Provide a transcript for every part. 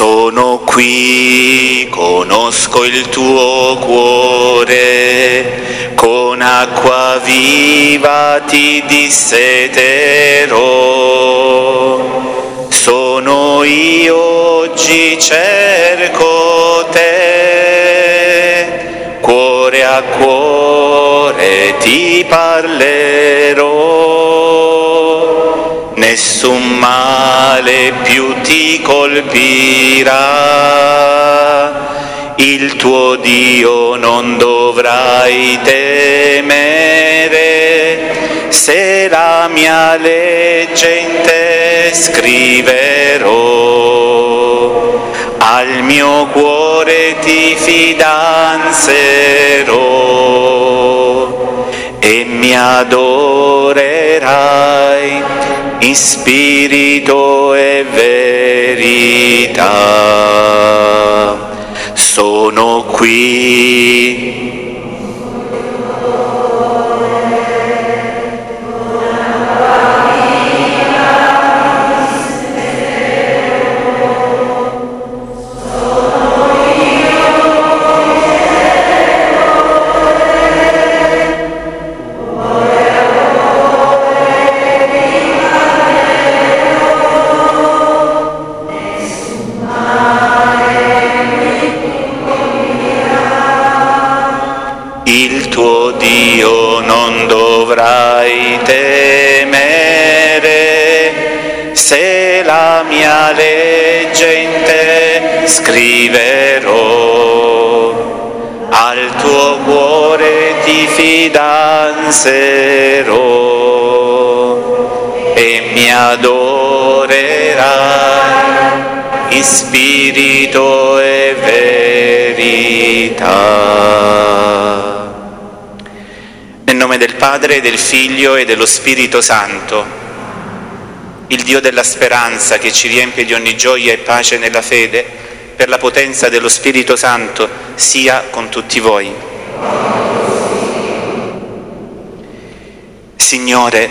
Sono qui, conosco il tuo cuore, con acqua viva ti disseterò. Sono io oggi cerco te, cuore a cuore ti parlerò, nessun male più ti colpirà, il tuo Dio non dovrai temere, se la mia legge in te scriverò, al mio cuore ti fidanzerò e mi adorerai in spirito e verità. Sono qui. Mia legge in te scriverò, al tuo cuore ti fidanzerò e mi adorerai in spirito e verità. Nel nome del Padre, del Figlio e dello Spirito Santo, il Dio della speranza che ci riempie di ogni gioia e pace nella fede, per la potenza dello Spirito Santo, sia con tutti voi. Signore,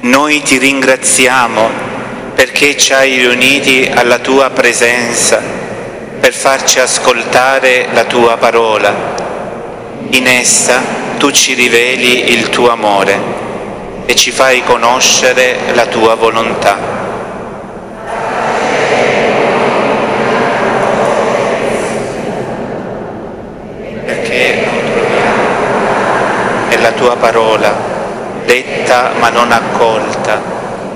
noi ti ringraziamo perché ci hai riuniti alla tua presenza per farci ascoltare la tua parola. In essa tu ci riveli il tuo amore e ci fai conoscere la tua volontà. Perché non troviamo nella tua parola, detta ma non accolta,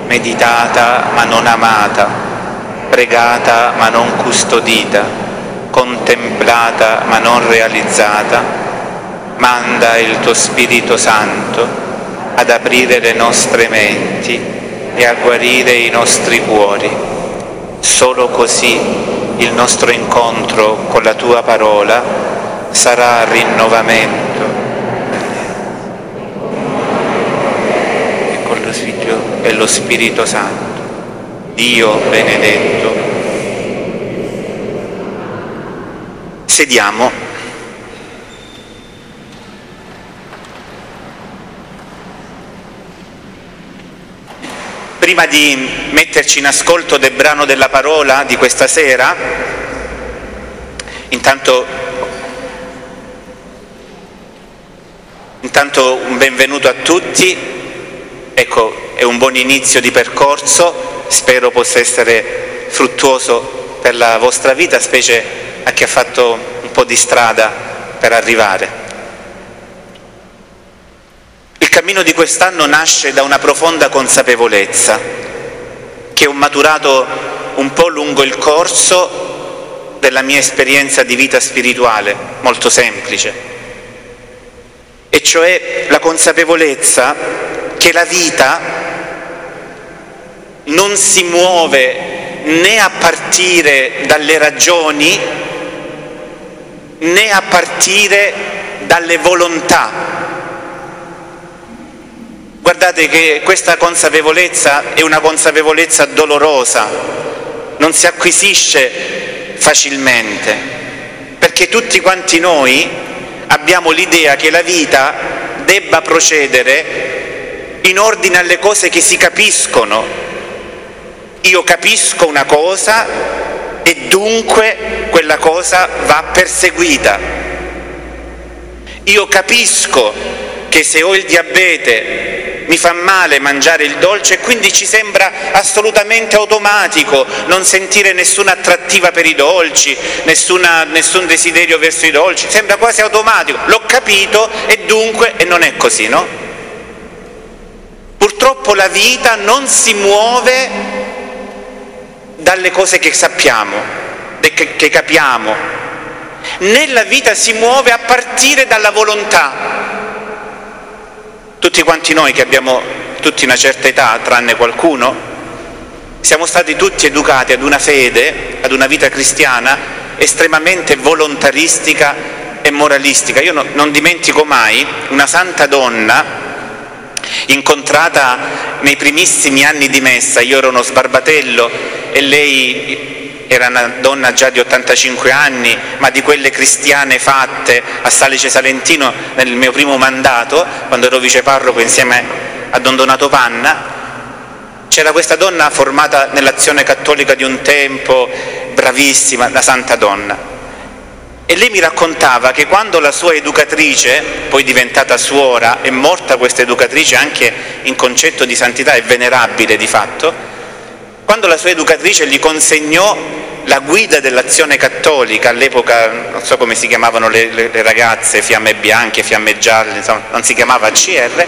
meditata ma non amata, pregata ma non custodita, contemplata ma non realizzata, manda il tuo Spirito Santo ad aprire le nostre menti e a guarire i nostri cuori. Solo così il nostro incontro con la tua parola sarà rinnovamento. E con lo Figlio e lo Spirito Santo. Dio benedetto. Sediamo. Prima di metterci in ascolto del brano della parola di questa sera, intanto, intanto un benvenuto a tutti, ecco è un buon inizio di percorso, spero possa essere fruttuoso per la vostra vita, specie a chi ha fatto un po' di strada per arrivare. Il cammino di quest'anno nasce da una profonda consapevolezza che ho maturato un po' lungo il corso della mia esperienza di vita spirituale, molto semplice, e cioè la consapevolezza che la vita non si muove né a partire dalle ragioni né a partire dalle volontà Guardate che questa consapevolezza è una consapevolezza dolorosa, non si acquisisce facilmente, perché tutti quanti noi abbiamo l'idea che la vita debba procedere in ordine alle cose che si capiscono. Io capisco una cosa e dunque quella cosa va perseguita. Io capisco che se ho il diabete mi fa male mangiare il dolce e quindi ci sembra assolutamente automatico non sentire nessuna attrattiva per i dolci, nessuna, nessun desiderio verso i dolci, sembra quasi automatico, l'ho capito e dunque, e non è così, no? Purtroppo la vita non si muove dalle cose che sappiamo, che, che capiamo, né la vita si muove a partire dalla volontà, tutti quanti noi che abbiamo tutti una certa età, tranne qualcuno, siamo stati tutti educati ad una fede, ad una vita cristiana estremamente volontaristica e moralistica. Io no, non dimentico mai una santa donna incontrata nei primissimi anni di messa, io ero uno sbarbatello e lei era una donna già di 85 anni, ma di quelle cristiane fatte a Salice Salentino nel mio primo mandato, quando ero viceparroco insieme a Don Donato Panna. C'era questa donna formata nell'azione cattolica di un tempo, bravissima, la santa donna. E lei mi raccontava che quando la sua educatrice, poi diventata suora, è morta questa educatrice anche in concetto di santità e venerabile di fatto, quando la sua educatrice gli consegnò la guida dell'azione cattolica, all'epoca non so come si chiamavano le, le, le ragazze, fiamme bianche, fiamme gialle, insomma, non si chiamava CR,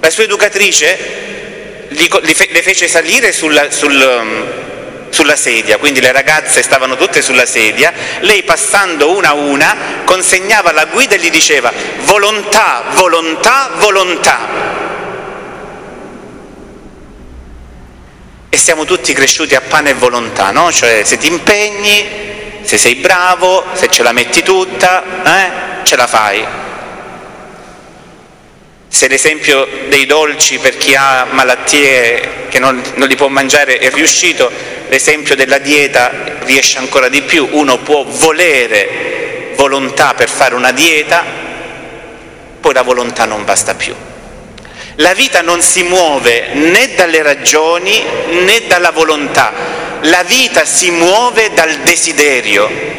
la sua educatrice gli, fe, le fece salire sulla, sul, sulla sedia, quindi le ragazze stavano tutte sulla sedia, lei passando una a una consegnava la guida e gli diceva volontà, volontà, volontà e siamo tutti cresciuti a pane e volontà, no? Cioè se ti impegni, se sei bravo, se ce la metti tutta, eh, ce la fai. Se l'esempio dei dolci per chi ha malattie che non, non li può mangiare è riuscito, l'esempio della dieta riesce ancora di più. Uno può volere volontà per fare una dieta, poi la volontà non basta più. La vita non si muove né dalle ragioni né dalla volontà, la vita si muove dal desiderio.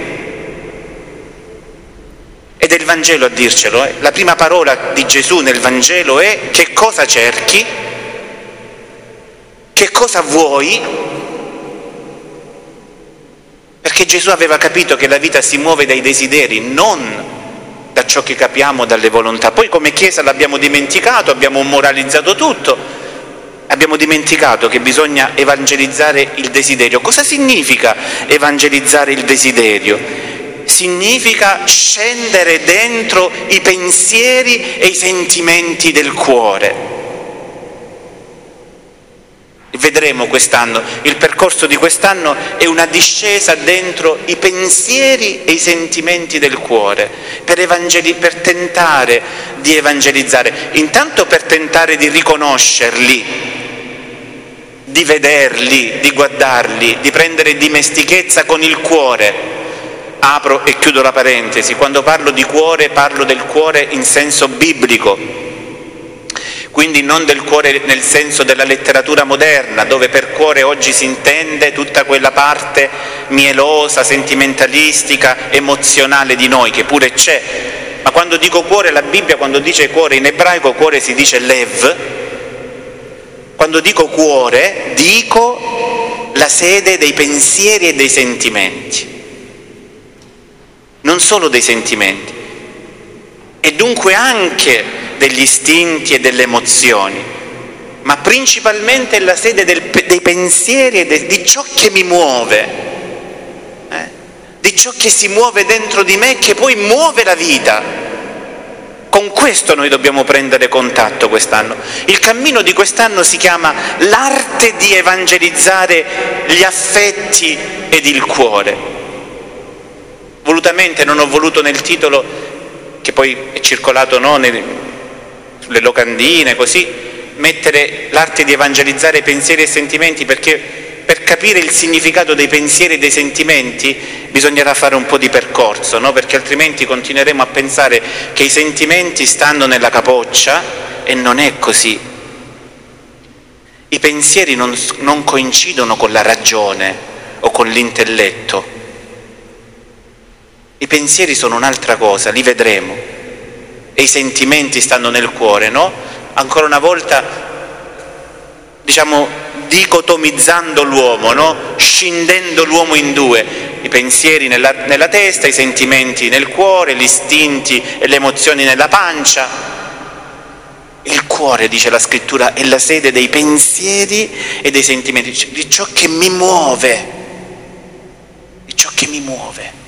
Ed è il Vangelo a dircelo, eh? la prima parola di Gesù nel Vangelo è che cosa cerchi, che cosa vuoi, perché Gesù aveva capito che la vita si muove dai desideri, non da ciò che capiamo dalle volontà. Poi come Chiesa l'abbiamo dimenticato, abbiamo moralizzato tutto, abbiamo dimenticato che bisogna evangelizzare il desiderio. Cosa significa evangelizzare il desiderio? Significa scendere dentro i pensieri e i sentimenti del cuore vedremo quest'anno. Il percorso di quest'anno è una discesa dentro i pensieri e i sentimenti del cuore per, per tentare di evangelizzare, intanto per tentare di riconoscerli, di vederli, di guardarli, di prendere dimestichezza con il cuore. Apro e chiudo la parentesi, quando parlo di cuore parlo del cuore in senso biblico, quindi non del cuore nel senso della letteratura moderna, dove per cuore oggi si intende tutta quella parte mielosa, sentimentalistica, emozionale di noi, che pure c'è. Ma quando dico cuore, la Bibbia quando dice cuore in ebraico, cuore si dice lev. Quando dico cuore, dico la sede dei pensieri e dei sentimenti. Non solo dei sentimenti, e dunque anche degli istinti e delle emozioni, ma principalmente è la sede del, dei pensieri e de, di ciò che mi muove, eh? di ciò che si muove dentro di me e che poi muove la vita. Con questo noi dobbiamo prendere contatto quest'anno. Il cammino di quest'anno si chiama l'arte di evangelizzare gli affetti ed il cuore. Volutamente non ho voluto nel titolo, che poi è circolato no, nel, sulle locandine, così, mettere l'arte di evangelizzare pensieri e sentimenti perché per capire il significato dei pensieri e dei sentimenti bisognerà fare un po' di percorso, no? perché altrimenti continueremo a pensare che i sentimenti stanno nella capoccia e non è così. I pensieri non, non coincidono con la ragione o con l'intelletto. I pensieri sono un'altra cosa, li vedremo e i sentimenti stanno nel cuore, no? Ancora una volta, diciamo, dicotomizzando l'uomo, no? Scindendo l'uomo in due, i pensieri nella, nella testa, i sentimenti nel cuore, gli istinti e le emozioni nella pancia. Il cuore, dice la scrittura, è la sede dei pensieri e dei sentimenti, di ciò che mi muove, di ciò che mi muove.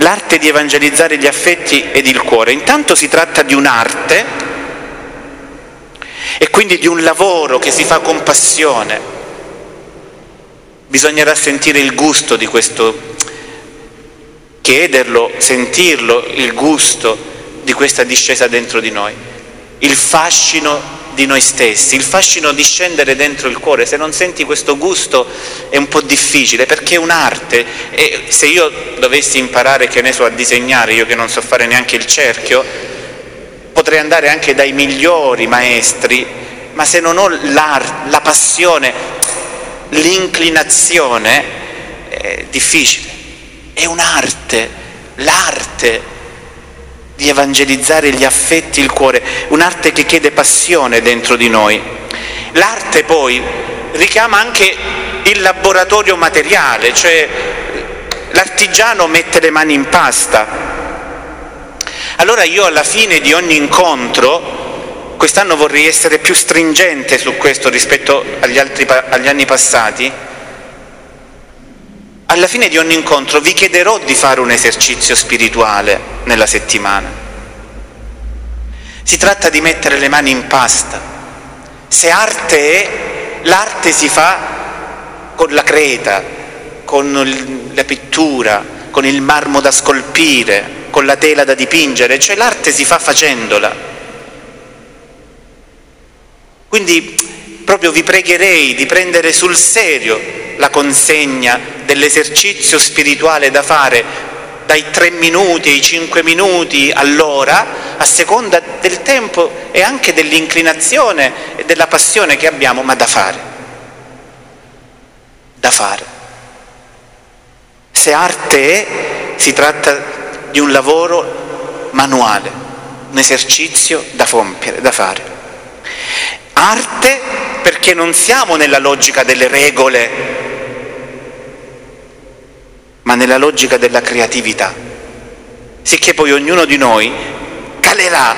L'arte di evangelizzare gli affetti ed il cuore. Intanto si tratta di un'arte e quindi di un lavoro che si fa con passione. Bisognerà sentire il gusto di questo, chiederlo, sentirlo, il gusto di questa discesa dentro di noi, il fascino di noi stessi, il fascino di scendere dentro il cuore, se non senti questo gusto è un po' difficile perché è un'arte e se io dovessi imparare, che ne so, a disegnare, io che non so fare neanche il cerchio, potrei andare anche dai migliori maestri, ma se non ho la passione, l'inclinazione, è difficile. È un'arte, l'arte di evangelizzare gli affetti, il cuore, un'arte che chiede passione dentro di noi. L'arte poi richiama anche il laboratorio materiale, cioè l'artigiano mette le mani in pasta. Allora io alla fine di ogni incontro, quest'anno vorrei essere più stringente su questo rispetto agli, altri, agli anni passati, alla fine di ogni incontro vi chiederò di fare un esercizio spirituale nella settimana. Si tratta di mettere le mani in pasta. Se arte è, l'arte si fa con la creta, con la pittura, con il marmo da scolpire, con la tela da dipingere, cioè l'arte si fa facendola. Quindi proprio vi pregherei di prendere sul serio la consegna dell'esercizio spirituale da fare dai tre minuti ai cinque minuti all'ora, a seconda del tempo e anche dell'inclinazione e della passione che abbiamo, ma da fare. Da fare. Se arte è, si tratta di un lavoro manuale, un esercizio da compiere, da fare. Arte perché non siamo nella logica delle regole ma nella logica della creatività, sicché poi ognuno di noi calerà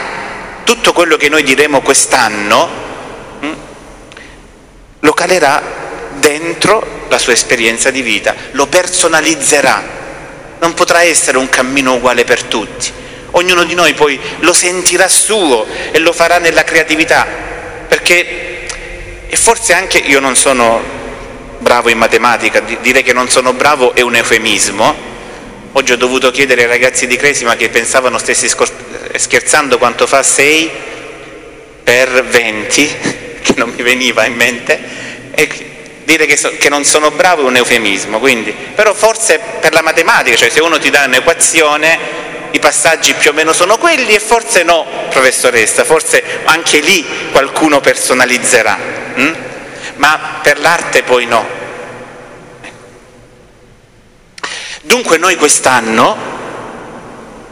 tutto quello che noi diremo quest'anno, hm, lo calerà dentro la sua esperienza di vita, lo personalizzerà, non potrà essere un cammino uguale per tutti. Ognuno di noi poi lo sentirà suo e lo farà nella creatività, perché e forse anche io non sono bravo in matematica, dire che non sono bravo è un eufemismo. Oggi ho dovuto chiedere ai ragazzi di Cresima che pensavano stessi scherzando quanto fa 6 per 20, che non mi veniva in mente, e dire che, so, che non sono bravo è un eufemismo, quindi. però forse per la matematica, cioè se uno ti dà un'equazione i passaggi più o meno sono quelli e forse no, professoressa, forse anche lì qualcuno personalizzerà, hm? ma per l'arte poi no. Dunque noi quest'anno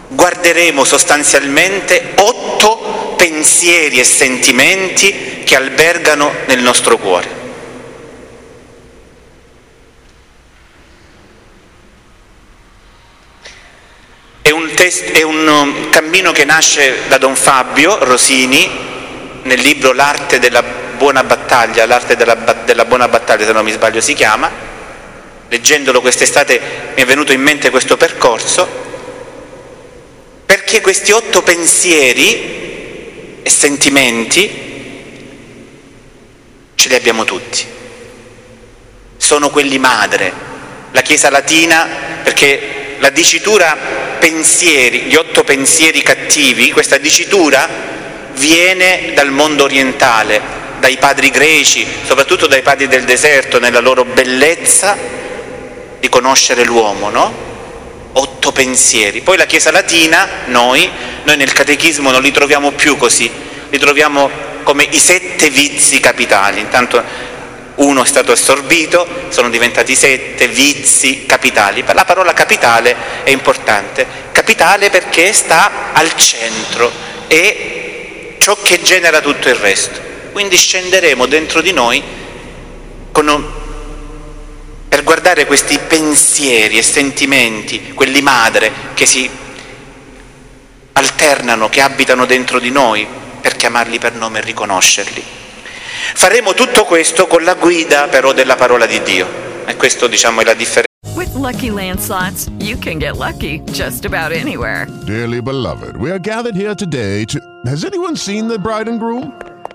guarderemo sostanzialmente otto pensieri e sentimenti che albergano nel nostro cuore. È un, test, è un um, cammino che nasce da Don Fabio Rosini nel libro L'arte della buona battaglia, l'arte della, della buona battaglia se non mi sbaglio si chiama, leggendolo quest'estate mi è venuto in mente questo percorso, perché questi otto pensieri e sentimenti ce li abbiamo tutti. Sono quelli madre. La Chiesa latina, perché la dicitura pensieri, gli otto pensieri cattivi, questa dicitura viene dal mondo orientale, dai padri greci, soprattutto dai padri del deserto, nella loro bellezza di conoscere l'uomo, no? Otto pensieri. Poi la Chiesa latina, noi, noi nel catechismo non li troviamo più così, li troviamo come i sette vizi capitali. Intanto uno è stato assorbito, sono diventati sette vizi capitali. La parola capitale è importante, capitale perché sta al centro, è ciò che genera tutto il resto. Quindi scenderemo dentro di noi un, per guardare questi pensieri e sentimenti, quelli madre che si alternano, che abitano dentro di noi, per chiamarli per nome e riconoscerli. Faremo tutto questo con la guida però della parola di Dio. E questo diciamo è la differenza. With lucky landslots, you can get lucky just about anywhere. Dearly beloved, we are gathered here today to. Has anyone seen the bride and groom?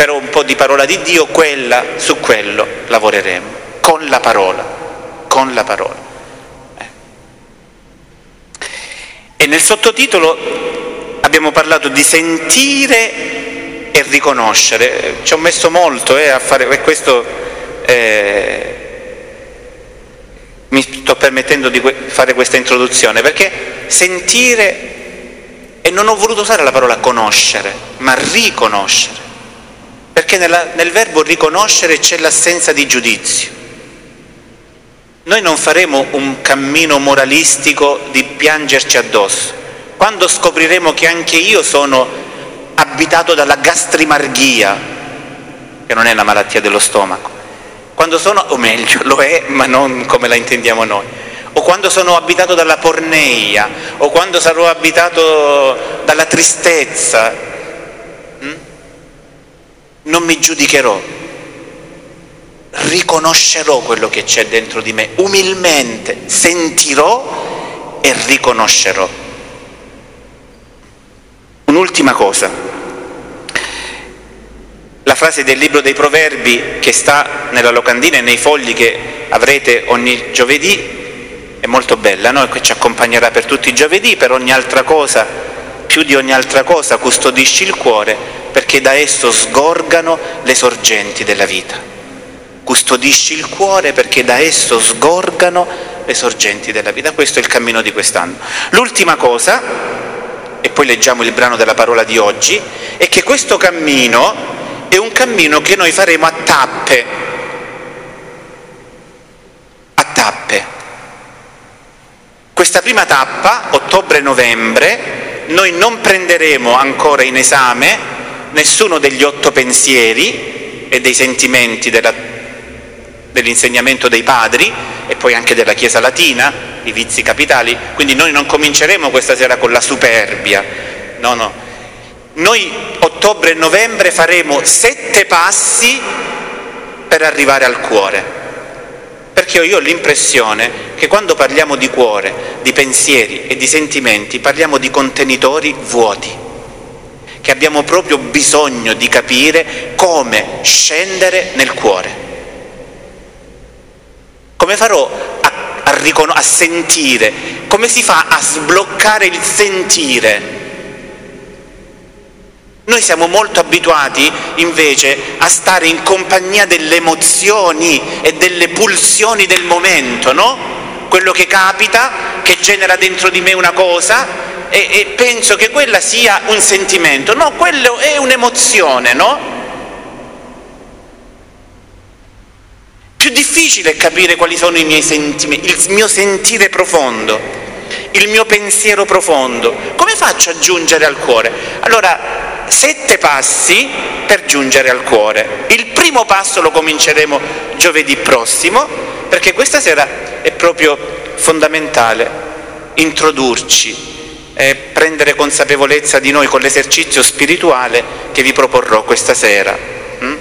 però un po' di parola di Dio, quella, su quello lavoreremo, con la parola, con la parola. Eh. E nel sottotitolo abbiamo parlato di sentire e riconoscere, ci ho messo molto eh, a fare, e questo eh, mi sto permettendo di fare questa introduzione, perché sentire, e non ho voluto usare la parola conoscere, ma riconoscere, perché nella, nel verbo riconoscere c'è l'assenza di giudizio. Noi non faremo un cammino moralistico di piangerci addosso. Quando scopriremo che anche io sono abitato dalla gastrimarghia, che non è la malattia dello stomaco, quando sono, o meglio, lo è, ma non come la intendiamo noi, o quando sono abitato dalla porneia, o quando sarò abitato dalla tristezza? Non mi giudicherò, riconoscerò quello che c'è dentro di me, umilmente sentirò e riconoscerò. Un'ultima cosa, la frase del libro dei proverbi che sta nella locandina e nei fogli che avrete ogni giovedì è molto bella, no? che ci accompagnerà per tutti i giovedì, per ogni altra cosa, più di ogni altra cosa, custodisci il cuore perché da esso sgorgano le sorgenti della vita. Custodisci il cuore perché da esso sgorgano le sorgenti della vita. Questo è il cammino di quest'anno. L'ultima cosa, e poi leggiamo il brano della parola di oggi, è che questo cammino è un cammino che noi faremo a tappe, a tappe. Questa prima tappa, ottobre-novembre, noi non prenderemo ancora in esame nessuno degli otto pensieri e dei sentimenti della, dell'insegnamento dei padri e poi anche della Chiesa latina, i vizi capitali, quindi noi non cominceremo questa sera con la superbia, no, no, noi ottobre e novembre faremo sette passi per arrivare al cuore. Perché io ho l'impressione che quando parliamo di cuore, di pensieri e di sentimenti, parliamo di contenitori vuoti, che abbiamo proprio bisogno di capire come scendere nel cuore. Come farò a, a, a sentire? Come si fa a sbloccare il sentire? Noi siamo molto abituati invece a stare in compagnia delle emozioni e delle pulsioni del momento, no? Quello che capita, che genera dentro di me una cosa e, e penso che quella sia un sentimento. No, quello è un'emozione, no? Più difficile è capire quali sono i miei sentimenti, il mio sentire profondo, il mio pensiero profondo. Come faccio a giungere al cuore? Allora, sette passi per giungere al cuore. Il primo passo lo cominceremo giovedì prossimo, perché questa sera è proprio fondamentale introdurci, eh, prendere consapevolezza di noi con l'esercizio spirituale che vi proporrò questa sera. Mm?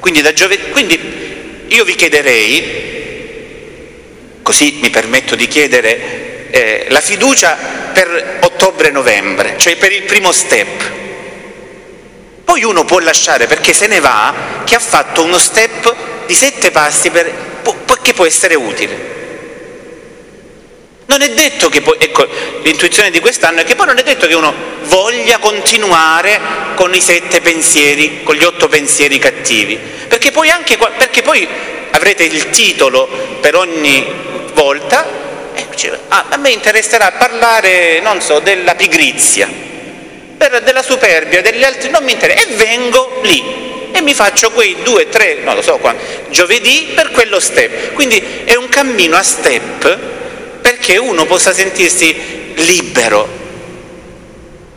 Quindi, giovedì, quindi io vi chiederei, così mi permetto di chiedere, eh, la fiducia per ottobre-novembre, cioè per il primo step poi uno può lasciare perché se ne va che ha fatto uno step di sette passi per, che può essere utile. Non è detto che poi, ecco, l'intuizione di quest'anno è che poi non è detto che uno voglia continuare con i sette pensieri, con gli otto pensieri cattivi, perché poi, anche, perché poi avrete il titolo per ogni volta, e dice, ah, a me interesserà parlare, non so, della pigrizia della superbia degli altri non mi interessa e vengo lì e mi faccio quei due, tre, non lo so quando, giovedì per quello step. Quindi è un cammino a step perché uno possa sentirsi libero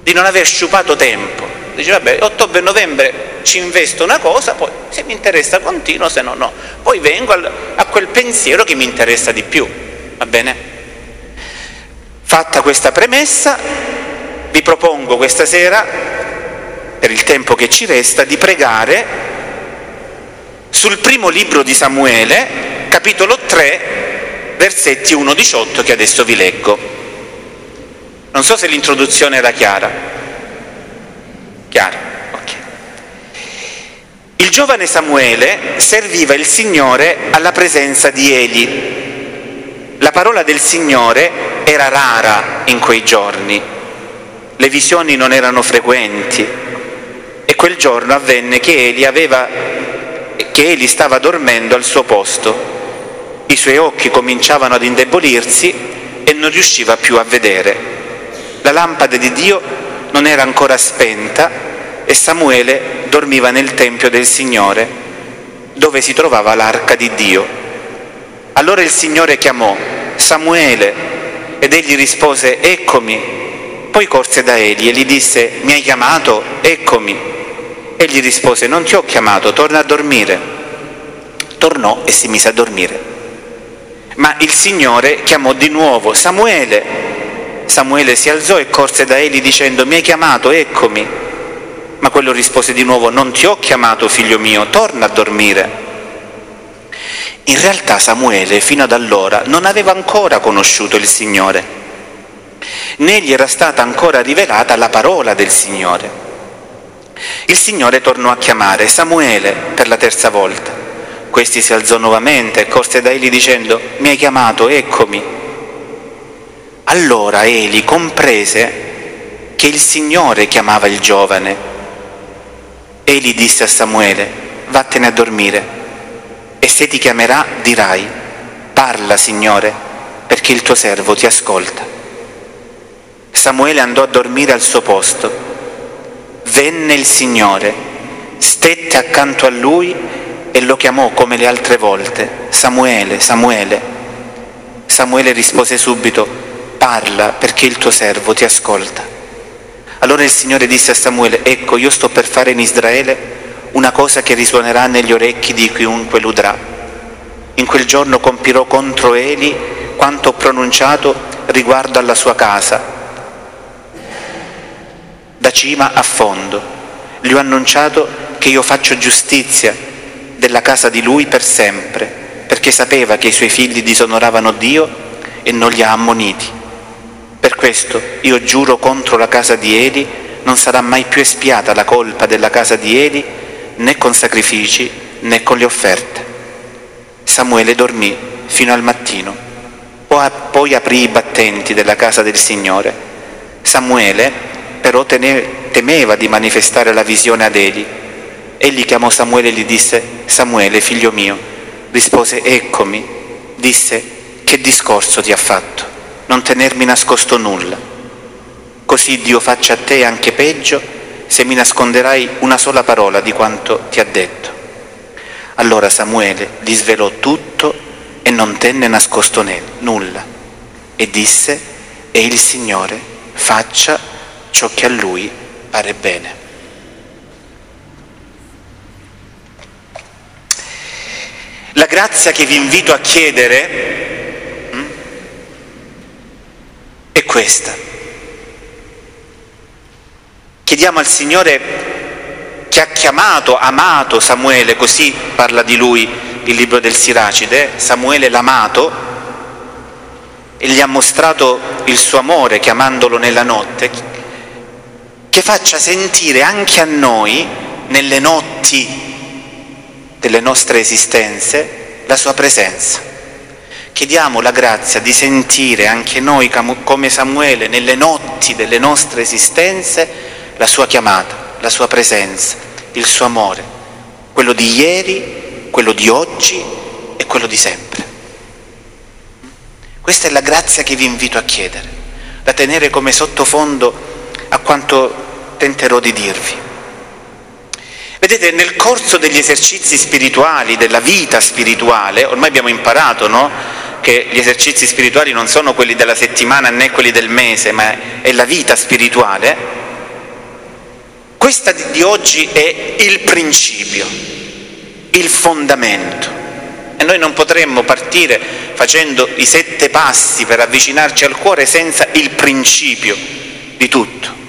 di non aver sciupato tempo. Dice vabbè, ottobre novembre ci investo una cosa, poi se mi interessa continuo, se no no. Poi vengo al, a quel pensiero che mi interessa di più. Va bene? Fatta questa premessa, vi propongo questa sera, per il tempo che ci resta, di pregare sul primo libro di Samuele, capitolo 3, versetti 1-18 che adesso vi leggo. Non so se l'introduzione era chiara. Chiara? Ok. Il giovane Samuele serviva il Signore alla presenza di Eli. La parola del Signore era rara in quei giorni le visioni non erano frequenti e quel giorno avvenne che Eli, aveva, che Eli stava dormendo al suo posto. I suoi occhi cominciavano ad indebolirsi e non riusciva più a vedere. La lampada di Dio non era ancora spenta e Samuele dormiva nel Tempio del Signore, dove si trovava l'arca di Dio. Allora il Signore chiamò Samuele ed egli rispose, eccomi. Poi corse da Eli e gli disse, mi hai chiamato? Eccomi. Egli rispose, non ti ho chiamato, torna a dormire. Tornò e si mise a dormire. Ma il Signore chiamò di nuovo Samuele. Samuele si alzò e corse da Eli dicendo, mi hai chiamato? Eccomi. Ma quello rispose di nuovo, non ti ho chiamato, figlio mio, torna a dormire. In realtà Samuele fino ad allora non aveva ancora conosciuto il Signore né gli era stata ancora rivelata la parola del Signore. Il Signore tornò a chiamare Samuele per la terza volta. Questi si alzò nuovamente e corse da Eli dicendo, mi hai chiamato, eccomi. Allora Eli comprese che il Signore chiamava il giovane. Eli disse a Samuele, vattene a dormire e se ti chiamerà dirai, parla Signore, perché il tuo servo ti ascolta. Samuele andò a dormire al suo posto. Venne il Signore, stette accanto a lui e lo chiamò come le altre volte, Samuele, Samuele. Samuele rispose subito, parla perché il tuo servo ti ascolta. Allora il Signore disse a Samuele, ecco io sto per fare in Israele una cosa che risuonerà negli orecchi di chiunque l'udrà. In quel giorno compirò contro Eli quanto ho pronunciato riguardo alla sua casa da cima a fondo. Gli ho annunciato che io faccio giustizia della casa di lui per sempre, perché sapeva che i suoi figli disonoravano Dio e non li ha ammoniti. Per questo io giuro contro la casa di Eli, non sarà mai più espiata la colpa della casa di Eli, né con sacrifici né con le offerte. Samuele dormì fino al mattino, poi aprì i battenti della casa del Signore. Samuele però temeva di manifestare la visione ad Eli. Egli chiamò Samuele e gli disse, Samuele, figlio mio, rispose, eccomi, disse, che discorso ti ha fatto? Non tenermi nascosto nulla. Così Dio faccia a te anche peggio se mi nasconderai una sola parola di quanto ti ha detto. Allora Samuele gli svelò tutto e non tenne nascosto nulla e disse, e il Signore faccia ciò che a lui pare bene. La grazia che vi invito a chiedere hm, è questa. Chiediamo al Signore che ha chiamato, amato Samuele, così parla di lui il libro del Siracide, Samuele l'amato, e gli ha mostrato il suo amore chiamandolo nella notte, che faccia sentire anche a noi, nelle notti delle nostre esistenze, la sua presenza. Chiediamo la grazia di sentire anche noi, come Samuele, nelle notti delle nostre esistenze, la sua chiamata la sua presenza, il suo amore, quello di ieri, quello di oggi e quello di sempre. Questa è la grazia che vi invito a chiedere, da tenere come sottofondo a quanto tenterò di dirvi. Vedete, nel corso degli esercizi spirituali, della vita spirituale, ormai abbiamo imparato, no? Che gli esercizi spirituali non sono quelli della settimana né quelli del mese, ma è la vita spirituale. Questa di oggi è il principio, il fondamento. E noi non potremmo partire facendo i sette passi per avvicinarci al cuore senza il principio di tutto.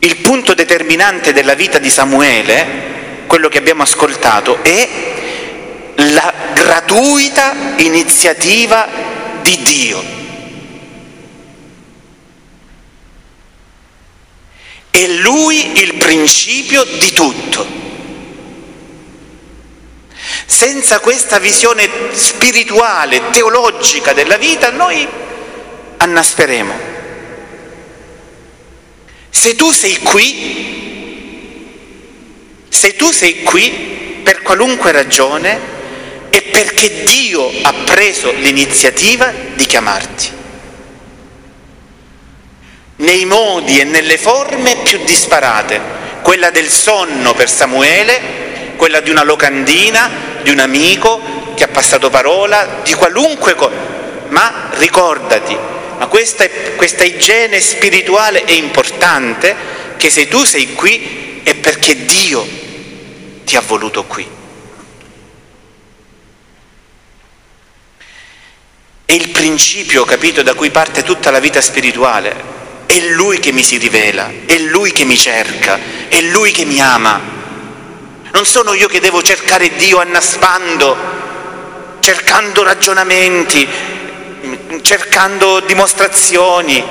Il punto determinante della vita di Samuele, quello che abbiamo ascoltato, è la gratuita iniziativa di Dio È lui il principio di tutto. Senza questa visione spirituale, teologica della vita, noi annasperemo. Se tu sei qui, se tu sei qui per qualunque ragione, è perché Dio ha preso l'iniziativa di chiamarti nei modi e nelle forme più disparate, quella del sonno per Samuele, quella di una locandina, di un amico che ha passato parola, di qualunque cosa. Ma ricordati, ma questa, questa igiene spirituale è importante, che se tu sei qui è perché Dio ti ha voluto qui. È il principio, capito, da cui parte tutta la vita spirituale è Lui che mi si rivela, è Lui che mi cerca, è Lui che mi ama. Non sono io che devo cercare Dio annaspando, cercando ragionamenti, cercando dimostrazioni.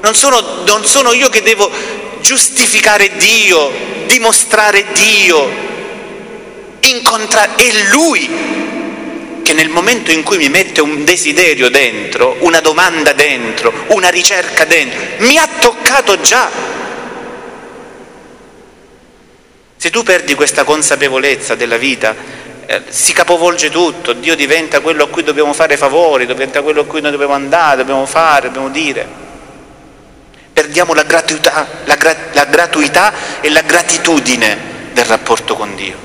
Non sono, non sono io che devo giustificare Dio, dimostrare Dio, incontrare, è Lui che nel momento in cui mi mette un desiderio dentro, una domanda dentro, una ricerca dentro, mi ha toccato già. Se tu perdi questa consapevolezza della vita, eh, si capovolge tutto, Dio diventa quello a cui dobbiamo fare favori, diventa quello a cui noi dobbiamo andare, dobbiamo fare, dobbiamo dire. Perdiamo la gratuità, la, gra- la gratuità e la gratitudine del rapporto con Dio.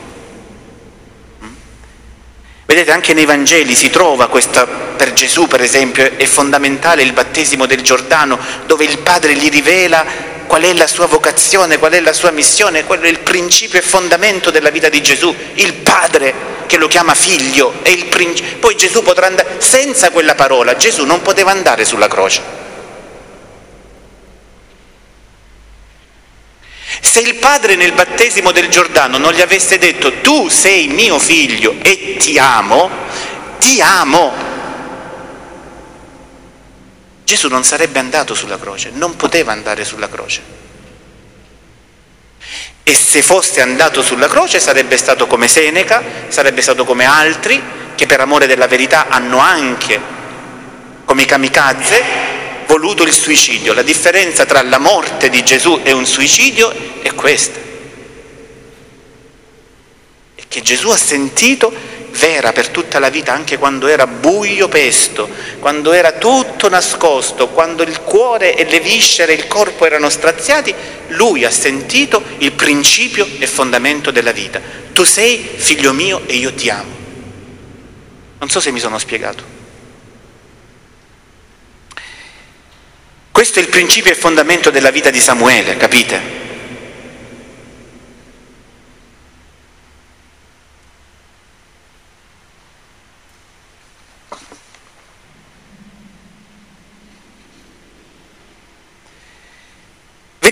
Vedete, anche nei Vangeli si trova questa, per Gesù per esempio, è fondamentale il battesimo del Giordano, dove il Padre gli rivela qual è la sua vocazione, qual è la sua missione, quello è il principio e fondamento della vita di Gesù, il Padre che lo chiama figlio, principio. poi Gesù potrà andare, senza quella parola, Gesù non poteva andare sulla croce. Se il padre nel battesimo del Giordano non gli avesse detto tu sei mio figlio e ti amo, ti amo, Gesù non sarebbe andato sulla croce, non poteva andare sulla croce. E se fosse andato sulla croce sarebbe stato come Seneca, sarebbe stato come altri che per amore della verità hanno anche, come i kamikaze, voluto il suicidio. La differenza tra la morte di Gesù e un suicidio è questa. È che Gesù ha sentito vera per tutta la vita, anche quando era buio pesto, quando era tutto nascosto, quando il cuore e le viscere e il corpo erano straziati, lui ha sentito il principio e fondamento della vita. Tu sei figlio mio e io ti amo. Non so se mi sono spiegato. Questo è il principio e fondamento della vita di Samuele, capite?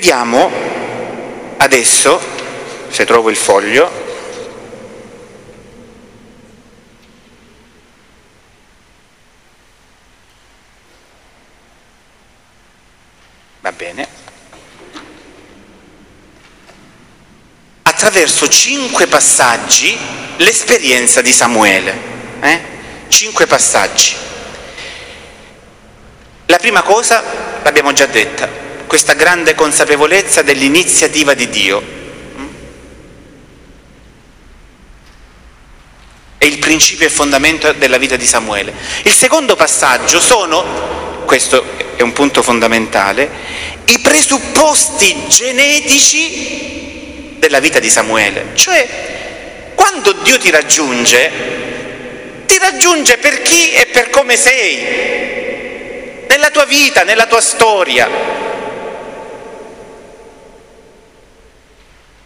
Vediamo adesso, se trovo il foglio, va bene, attraverso cinque passaggi l'esperienza di Samuele, eh? cinque passaggi. La prima cosa l'abbiamo già detta, questa grande consapevolezza dell'iniziativa di Dio. È il principio e fondamento della vita di Samuele. Il secondo passaggio sono, questo è un punto fondamentale, i presupposti genetici della vita di Samuele. Cioè, quando Dio ti raggiunge, ti raggiunge per chi e per come sei, nella tua vita, nella tua storia.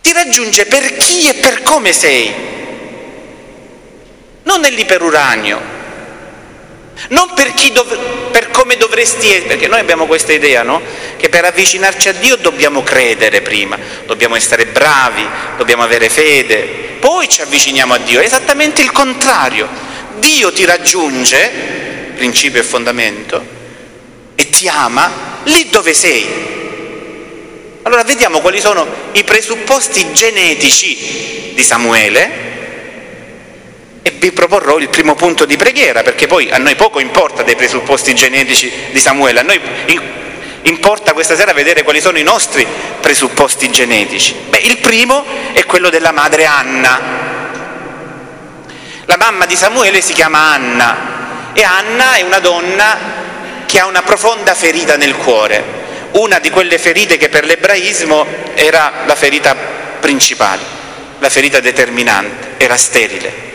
Ti raggiunge per chi e per come sei, non nell'iperuranio, non per, dov- per come dovresti essere, perché noi abbiamo questa idea, no? Che per avvicinarci a Dio dobbiamo credere prima, dobbiamo essere bravi, dobbiamo avere fede, poi ci avviciniamo a Dio, è esattamente il contrario. Dio ti raggiunge, principio e fondamento, e ti ama lì dove sei, allora vediamo quali sono i presupposti genetici di Samuele e vi proporrò il primo punto di preghiera, perché poi a noi poco importa dei presupposti genetici di Samuele, a noi importa questa sera vedere quali sono i nostri presupposti genetici. Beh, il primo è quello della madre Anna. La mamma di Samuele si chiama Anna e Anna è una donna che ha una profonda ferita nel cuore una di quelle ferite che per l'ebraismo era la ferita principale, la ferita determinante, era sterile.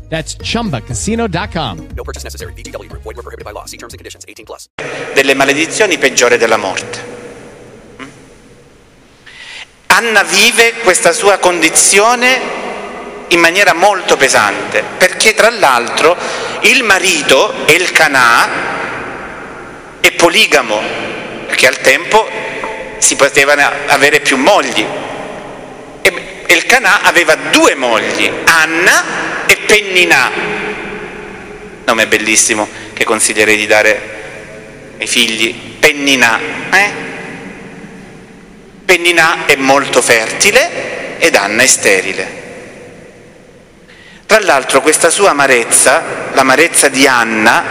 That's chumbacasino.com. No purchase necessary. Group. Void were prohibited by law. See terms and conditions. 18 plus. delle maledizioni peggiore della morte. Mm? Anna vive questa sua condizione in maniera molto pesante, perché tra l'altro il marito, Elkanà, è poligamo, perché al tempo si potevano avere più mogli. E Elkanà aveva due mogli, Anna e Penninà, nome bellissimo che consiglierei di dare ai figli, Penninà. Eh? Penninà è molto fertile ed Anna è sterile. Tra l'altro questa sua amarezza, l'amarezza di Anna,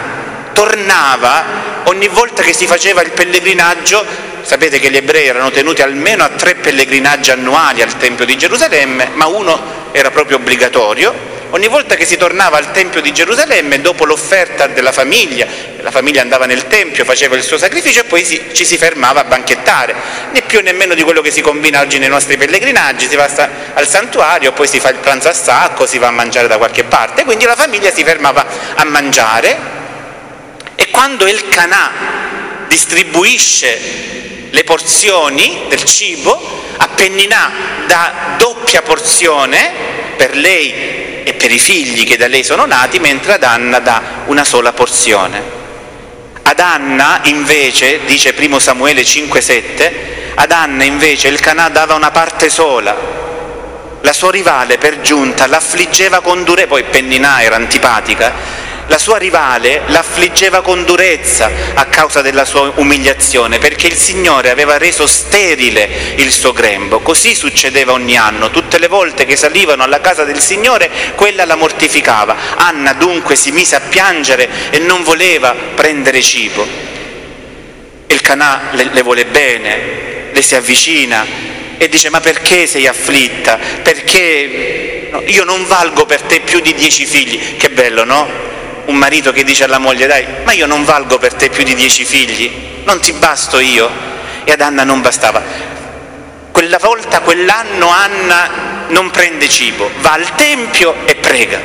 tornava ogni volta che si faceva il pellegrinaggio, sapete che gli ebrei erano tenuti almeno a tre pellegrinaggi annuali al Tempio di Gerusalemme, ma uno era proprio obbligatorio, Ogni volta che si tornava al Tempio di Gerusalemme, dopo l'offerta della famiglia, la famiglia andava nel Tempio, faceva il suo sacrificio e poi si, ci si fermava a banchettare, né più né meno di quello che si combina oggi nei nostri pellegrinaggi, si va al santuario, poi si fa il pranzo a sacco, si va a mangiare da qualche parte, quindi la famiglia si fermava a mangiare. E quando il canà distribuisce le porzioni del cibo, a Penninà dà doppia porzione per lei e per i figli che da lei sono nati, mentre ad Anna dà una sola porzione. Ad Anna invece, dice 1 Samuele 5,7, ad Anna invece il Canà dava una parte sola. La sua rivale per giunta l'affliggeva con durezza, poi Penninà era antipatica, la sua rivale l'affliggeva con durezza a causa della sua umiliazione, perché il Signore aveva reso sterile il suo grembo. Così succedeva ogni anno. Tutte le volte che salivano alla casa del Signore, quella la mortificava. Anna dunque si mise a piangere e non voleva prendere cibo. Il Canà le, le vuole bene, le si avvicina e dice ma perché sei afflitta? Perché io non valgo per te più di dieci figli. Che bello, no? Un marito che dice alla moglie dai, ma io non valgo per te più di dieci figli, non ti basto io. E ad Anna non bastava. Quella volta, quell'anno Anna non prende cibo, va al Tempio e prega.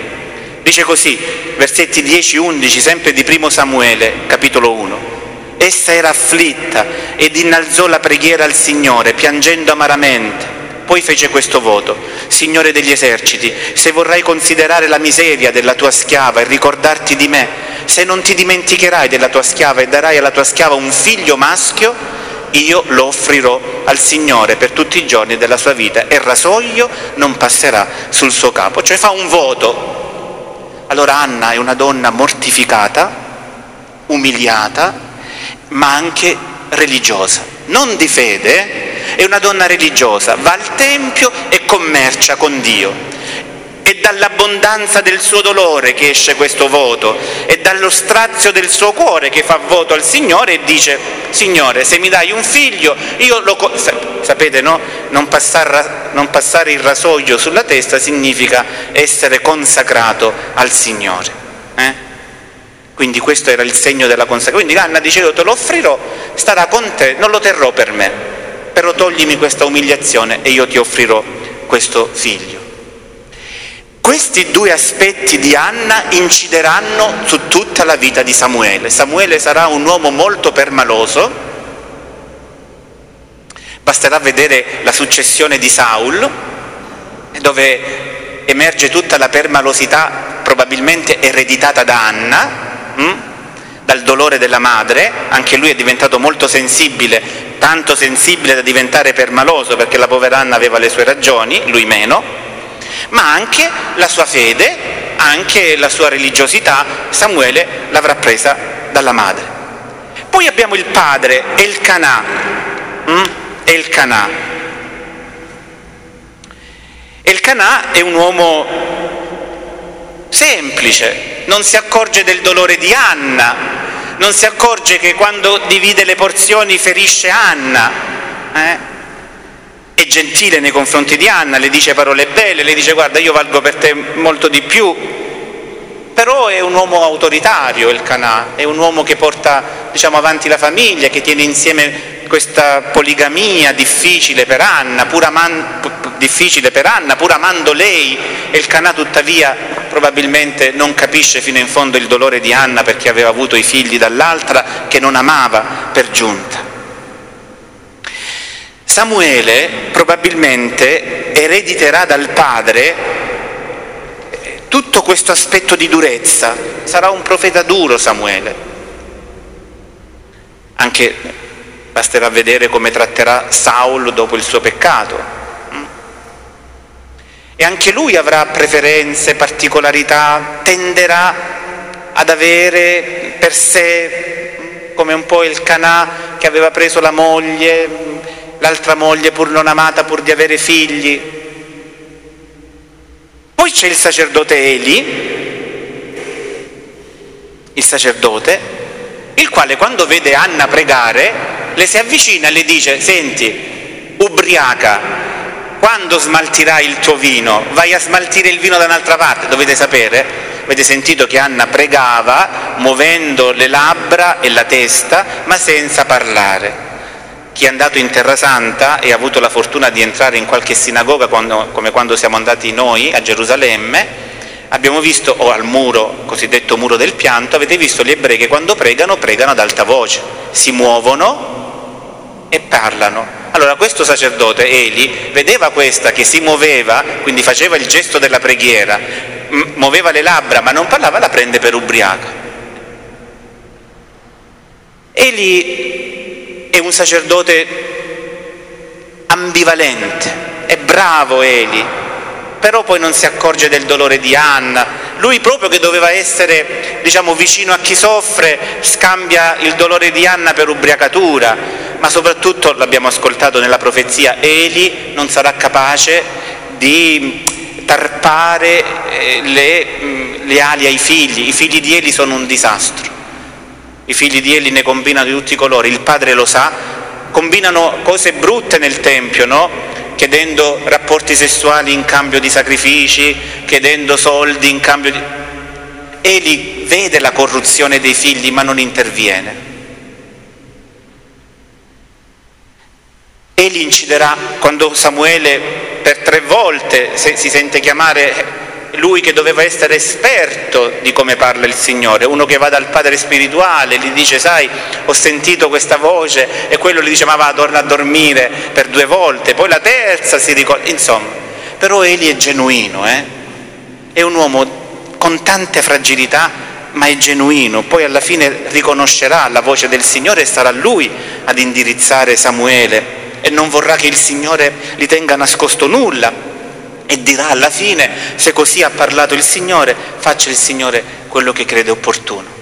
Dice così, versetti 10-11, sempre di primo Samuele, capitolo 1. Essa era afflitta ed innalzò la preghiera al Signore, piangendo amaramente. Poi fece questo voto, Signore degli eserciti, se vorrai considerare la miseria della tua schiava e ricordarti di me, se non ti dimenticherai della tua schiava e darai alla tua schiava un figlio maschio, io lo offrirò al Signore per tutti i giorni della sua vita e rasoio non passerà sul suo capo. Cioè fa un voto. Allora Anna è una donna mortificata, umiliata, ma anche religiosa, non di fede, è una donna religiosa, va al Tempio e commercia con Dio. È dall'abbondanza del suo dolore che esce questo voto, è dallo strazio del suo cuore che fa voto al Signore e dice, Signore, se mi dai un figlio, io lo... Sapete, no? Non passare, non passare il rasoio sulla testa significa essere consacrato al Signore. Eh? Quindi questo era il segno della consacrazione. Quindi Anna dice io te lo offrirò, starà con te, non lo terrò per me però toglimi questa umiliazione e io ti offrirò questo figlio. Questi due aspetti di Anna incideranno su tutta la vita di Samuele. Samuele sarà un uomo molto permaloso, basterà vedere la successione di Saul, dove emerge tutta la permalosità probabilmente ereditata da Anna, hm? Dal dolore della madre, anche lui è diventato molto sensibile tanto sensibile da diventare permaloso perché la povera Anna aveva le sue ragioni, lui meno, ma anche la sua fede, anche la sua religiosità, Samuele l'avrà presa dalla madre. Poi abbiamo il padre, Elkanà, mm? Elkanà. Elkanà è un uomo semplice, non si accorge del dolore di Anna, non si accorge che quando divide le porzioni ferisce Anna. Eh? È gentile nei confronti di Anna, le dice parole belle, le dice guarda io valgo per te molto di più, però è un uomo autoritario il Canà, è un uomo che porta diciamo, avanti la famiglia, che tiene insieme questa poligamia difficile per Anna, pur, aman- difficile per Anna, pur amando lei, e il Canà tuttavia probabilmente non capisce fino in fondo il dolore di Anna perché aveva avuto i figli dall'altra che non amava per giunta. Samuele probabilmente erediterà dal padre eh, tutto questo aspetto di durezza, sarà un profeta duro Samuele. Anche basterà vedere come tratterà Saul dopo il suo peccato e anche lui avrà preferenze, particolarità, tenderà ad avere per sé, come un po' il Canà che aveva preso la moglie, l'altra moglie pur non amata pur di avere figli. Poi c'è il sacerdote Eli, il sacerdote, il quale quando vede Anna pregare le si avvicina e le dice, senti, ubriaca, quando smaltirai il tuo vino? Vai a smaltire il vino da un'altra parte, dovete sapere. Avete sentito che Anna pregava muovendo le labbra e la testa, ma senza parlare. Chi è andato in Terra Santa e ha avuto la fortuna di entrare in qualche sinagoga, quando, come quando siamo andati noi a Gerusalemme, abbiamo visto, o al muro, cosiddetto muro del pianto, avete visto gli ebrei che quando pregano, pregano ad alta voce, si muovono e parlano. Allora questo sacerdote, Eli, vedeva questa che si muoveva, quindi faceva il gesto della preghiera, muoveva le labbra ma non parlava, la prende per ubriaca. Eli è un sacerdote ambivalente, è bravo Eli, però poi non si accorge del dolore di Anna. Lui proprio che doveva essere, diciamo, vicino a chi soffre, scambia il dolore di Anna per ubriacatura, ma soprattutto, l'abbiamo ascoltato nella profezia, Eli non sarà capace di tarpare eh, le, le ali ai figli, i figli di Eli sono un disastro. I figli di Eli ne combinano di tutti i colori, il padre lo sa, combinano cose brutte nel Tempio, no? chiedendo rapporti sessuali in cambio di sacrifici, chiedendo soldi in cambio di... Eli vede la corruzione dei figli ma non interviene. Eli inciderà quando Samuele per tre volte si sente chiamare lui che doveva essere esperto di come parla il Signore, uno che va dal padre spirituale, gli dice sai ho sentito questa voce e quello gli dice ma va torna a dormire per due volte, poi la terza si ricorda, insomma, però Eli è genuino, eh? è un uomo con tante fragilità ma è genuino, poi alla fine riconoscerà la voce del Signore e sarà lui ad indirizzare Samuele e non vorrà che il Signore gli tenga nascosto nulla e dirà alla fine, se così ha parlato il Signore, faccia il Signore quello che crede opportuno.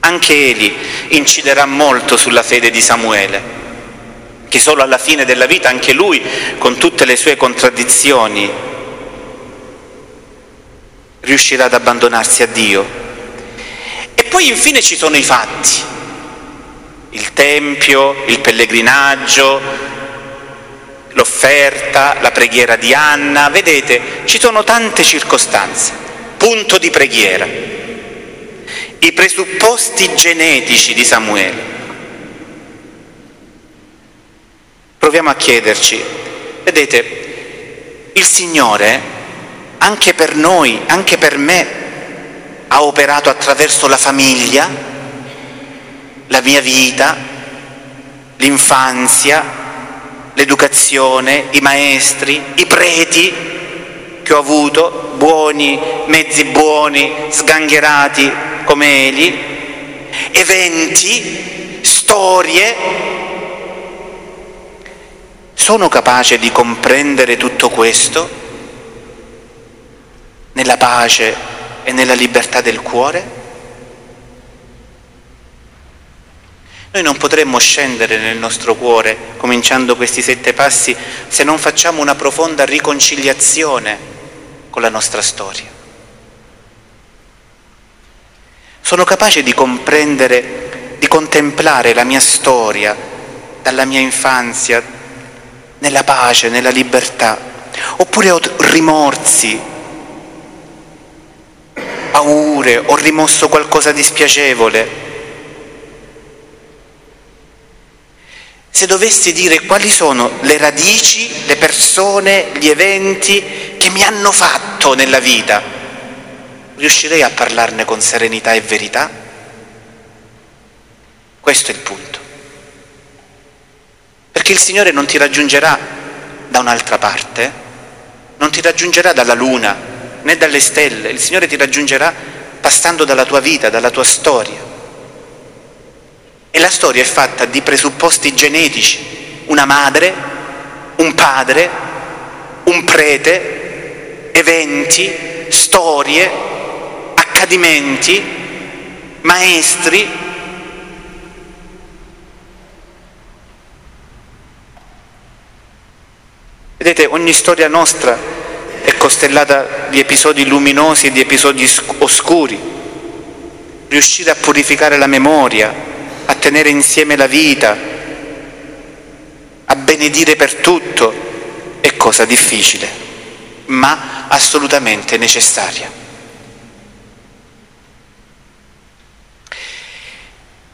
Anche Eli inciderà molto sulla fede di Samuele, che solo alla fine della vita, anche lui, con tutte le sue contraddizioni, riuscirà ad abbandonarsi a Dio. E poi infine ci sono i fatti, il Tempio, il pellegrinaggio, l'offerta, la preghiera di Anna, vedete, ci sono tante circostanze, punto di preghiera, i presupposti genetici di Samuele. Proviamo a chiederci, vedete, il Signore anche per noi, anche per me, ha operato attraverso la famiglia, la mia vita, l'infanzia, l'educazione, i maestri, i preti che ho avuto, buoni, mezzi buoni, sgangherati come Eli, eventi, storie. Sono capace di comprendere tutto questo nella pace e nella libertà del cuore? Noi non potremmo scendere nel nostro cuore, cominciando questi sette passi, se non facciamo una profonda riconciliazione con la nostra storia. Sono capace di comprendere, di contemplare la mia storia dalla mia infanzia nella pace, nella libertà, oppure ho rimorsi, paure, ho rimosso qualcosa di spiacevole se dovessi dire quali sono le radici, le persone, gli eventi che mi hanno fatto nella vita, riuscirei a parlarne con serenità e verità? Questo è il punto. Perché il Signore non ti raggiungerà da un'altra parte, non ti raggiungerà dalla luna né dalle stelle, il Signore ti raggiungerà passando dalla tua vita, dalla tua storia. E la storia è fatta di presupposti genetici, una madre, un padre, un prete, eventi, storie, accadimenti, maestri. Vedete, ogni storia nostra è costellata di episodi luminosi e di episodi oscuri. Riuscire a purificare la memoria, a tenere insieme la vita, a benedire per tutto, è cosa difficile, ma assolutamente necessaria.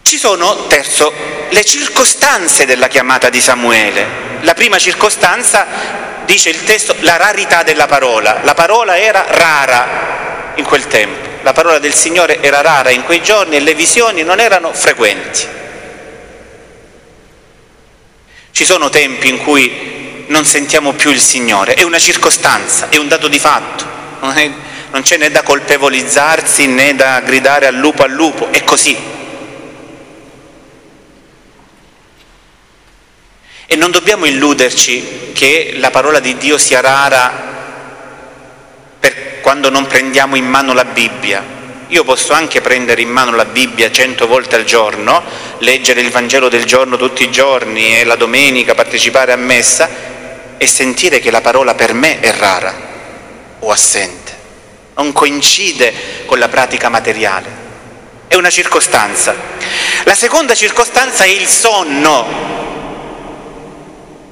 Ci sono, terzo, le circostanze della chiamata di Samuele. La prima circostanza, dice il testo, la rarità della parola. La parola era rara in quel tempo, la parola del Signore era rara in quei giorni e le visioni non erano frequenti. Ci sono tempi in cui non sentiamo più il Signore, è una circostanza, è un dato di fatto, non, c'è né da colpevolizzarsi né da gridare al lupo al lupo, è così. E non dobbiamo illuderci che la parola di Dio sia rara per quando non prendiamo in mano la Bibbia. Io posso anche prendere in mano la Bibbia cento volte al giorno, leggere il Vangelo del giorno tutti i giorni e la domenica partecipare a messa e sentire che la parola per me è rara o assente, non coincide con la pratica materiale. È una circostanza. La seconda circostanza è il sonno.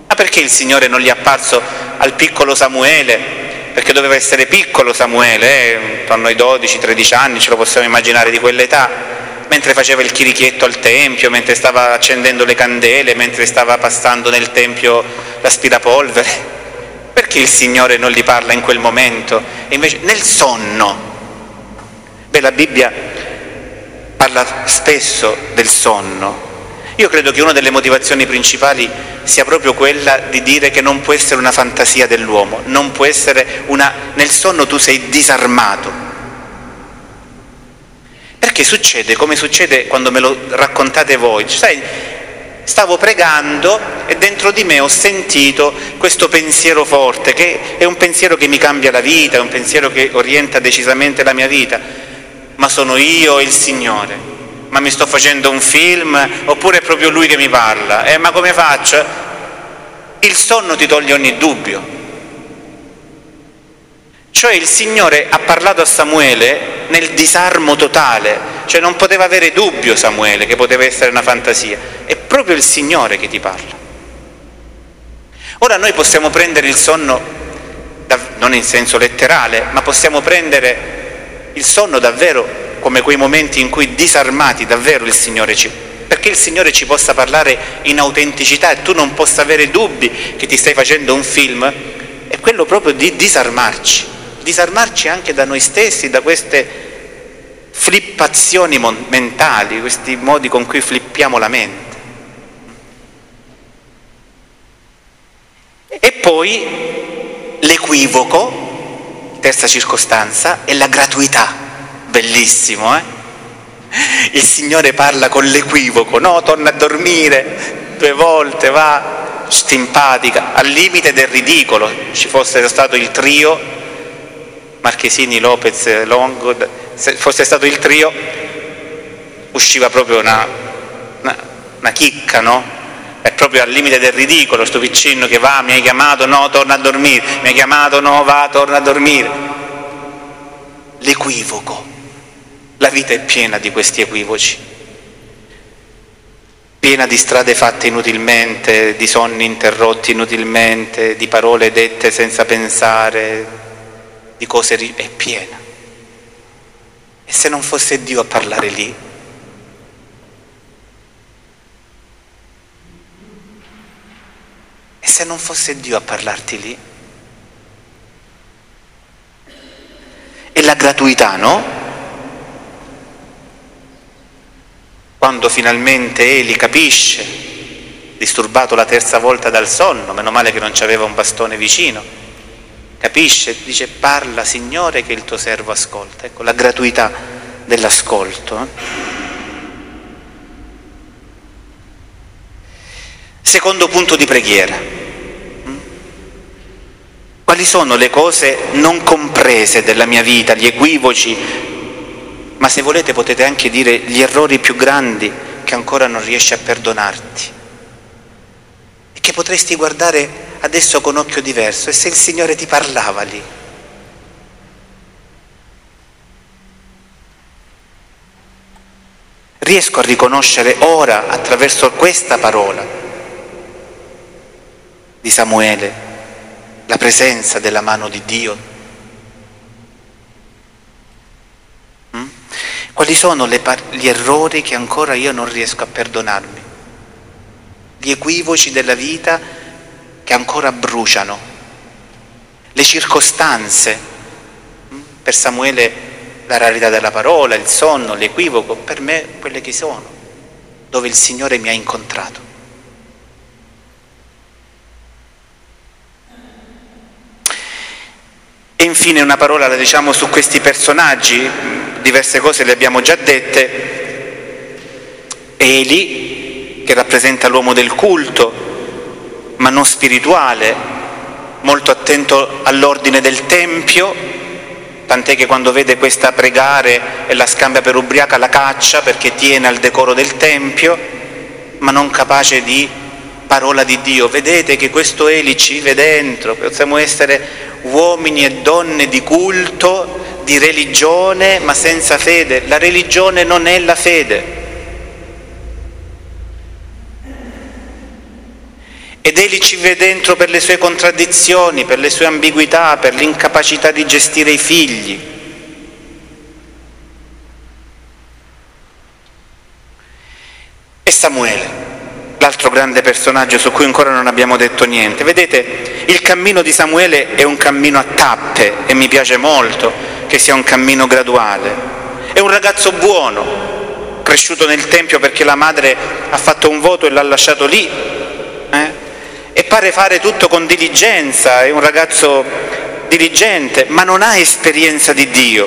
Ma perché il Signore non gli è apparso al piccolo Samuele? Perché doveva essere piccolo Samuele, eh? intorno ai 12-13 anni, ce lo possiamo immaginare di quell'età, mentre faceva il chirichietto al Tempio, mentre stava accendendo le candele, mentre stava passando nel Tempio l'aspirapolvere. Perché il Signore non gli parla in quel momento? E invece nel sonno. Beh, la Bibbia parla spesso del sonno, io credo che una delle motivazioni principali sia proprio quella di dire che non può essere una fantasia dell'uomo, non può essere una... nel sonno tu sei disarmato. Perché succede come succede quando me lo raccontate voi, sai, stavo pregando e dentro di me ho sentito questo pensiero forte, che è un pensiero che mi cambia la vita, è un pensiero che orienta decisamente la mia vita, ma sono io e il Signore ma mi sto facendo un film, oppure è proprio lui che mi parla. Eh, ma come faccio? Il sonno ti toglie ogni dubbio. Cioè il Signore ha parlato a Samuele nel disarmo totale, cioè non poteva avere dubbio Samuele che poteva essere una fantasia, è proprio il Signore che ti parla. Ora noi possiamo prendere il sonno, non in senso letterale, ma possiamo prendere il sonno davvero come quei momenti in cui disarmati davvero il Signore ci perché il Signore ci possa parlare in autenticità e tu non possa avere dubbi che ti stai facendo un film, è quello proprio di disarmarci, disarmarci anche da noi stessi, da queste flippazioni mentali, questi modi con cui flippiamo la mente. E poi l'equivoco, terza circostanza, è la gratuità bellissimo, eh? Il Signore parla con l'equivoco, no, torna a dormire due volte, va, simpatica, al limite del ridicolo. Ci fosse stato il trio, Marchesini, Lopez, Longo, se fosse stato il trio, usciva proprio una, una, una chicca, no? È proprio al limite del ridicolo, sto piccino che va, mi hai chiamato, no, torna a dormire, mi hai chiamato, no, va, torna a dormire. L'equivoco. La vita è piena di questi equivoci, piena di strade fatte inutilmente, di sonni interrotti inutilmente, di parole dette senza pensare, di cose... Ri- è piena. E se non fosse Dio a parlare lì? E se non fosse Dio a parlarti lì? E la gratuità, no? Quando finalmente Eli capisce, disturbato la terza volta dal sonno, meno male che non c'aveva un bastone vicino, capisce, dice parla Signore che il tuo servo ascolta. Ecco la gratuità dell'ascolto. Eh. Secondo punto di preghiera. Mm? Quali sono le cose non comprese della mia vita, gli equivoci, ma se volete potete anche dire gli errori più grandi che ancora non riesci a perdonarti e che potresti guardare adesso con occhio diverso e se il Signore ti parlava lì. Riesco a riconoscere ora attraverso questa parola di Samuele la presenza della mano di Dio? Mm? Quali sono gli errori che ancora io non riesco a perdonarmi? Gli equivoci della vita che ancora bruciano? Le circostanze? Mm? Per Samuele la rarità della parola, il sonno, l'equivoco, per me quelle che sono, dove il Signore mi ha incontrato. E infine una parola la diciamo su questi personaggi, diverse cose le abbiamo già dette. Eli, che rappresenta l'uomo del culto, ma non spirituale, molto attento all'ordine del Tempio, tant'è che quando vede questa pregare e la scambia per ubriaca la caccia perché tiene al decoro del Tempio, ma non capace di parola di Dio. Vedete che questo Eli ci vive dentro, possiamo essere uomini e donne di culto, di religione, ma senza fede. La religione non è la fede. Ed Egli ci vede dentro per le sue contraddizioni, per le sue ambiguità, per l'incapacità di gestire i figli. E Samuele, l'altro grande personaggio su cui ancora non abbiamo detto niente. Vedete, il cammino di Samuele è un cammino a tappe e mi piace molto che sia un cammino graduale. È un ragazzo buono, cresciuto nel Tempio perché la madre ha fatto un voto e l'ha lasciato lì. Eh? E pare fare tutto con diligenza, è un ragazzo diligente, ma non ha esperienza di Dio.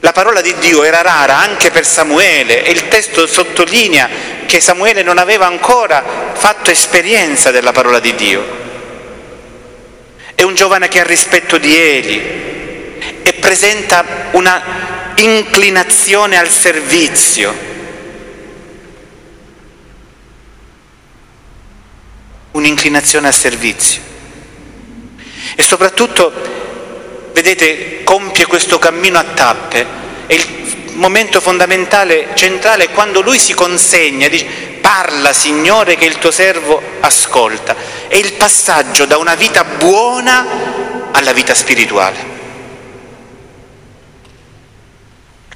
La parola di Dio era rara anche per Samuele e il testo sottolinea che Samuele non aveva ancora fatto esperienza della parola di Dio. È un giovane che ha rispetto di Eli e presenta una inclinazione al servizio. Un'inclinazione al servizio. E soprattutto, vedete, compie questo cammino a tappe e il momento fondamentale, centrale, è quando lui si consegna, dice parla Signore che il tuo servo ascolta. È il passaggio da una vita buona alla vita spirituale.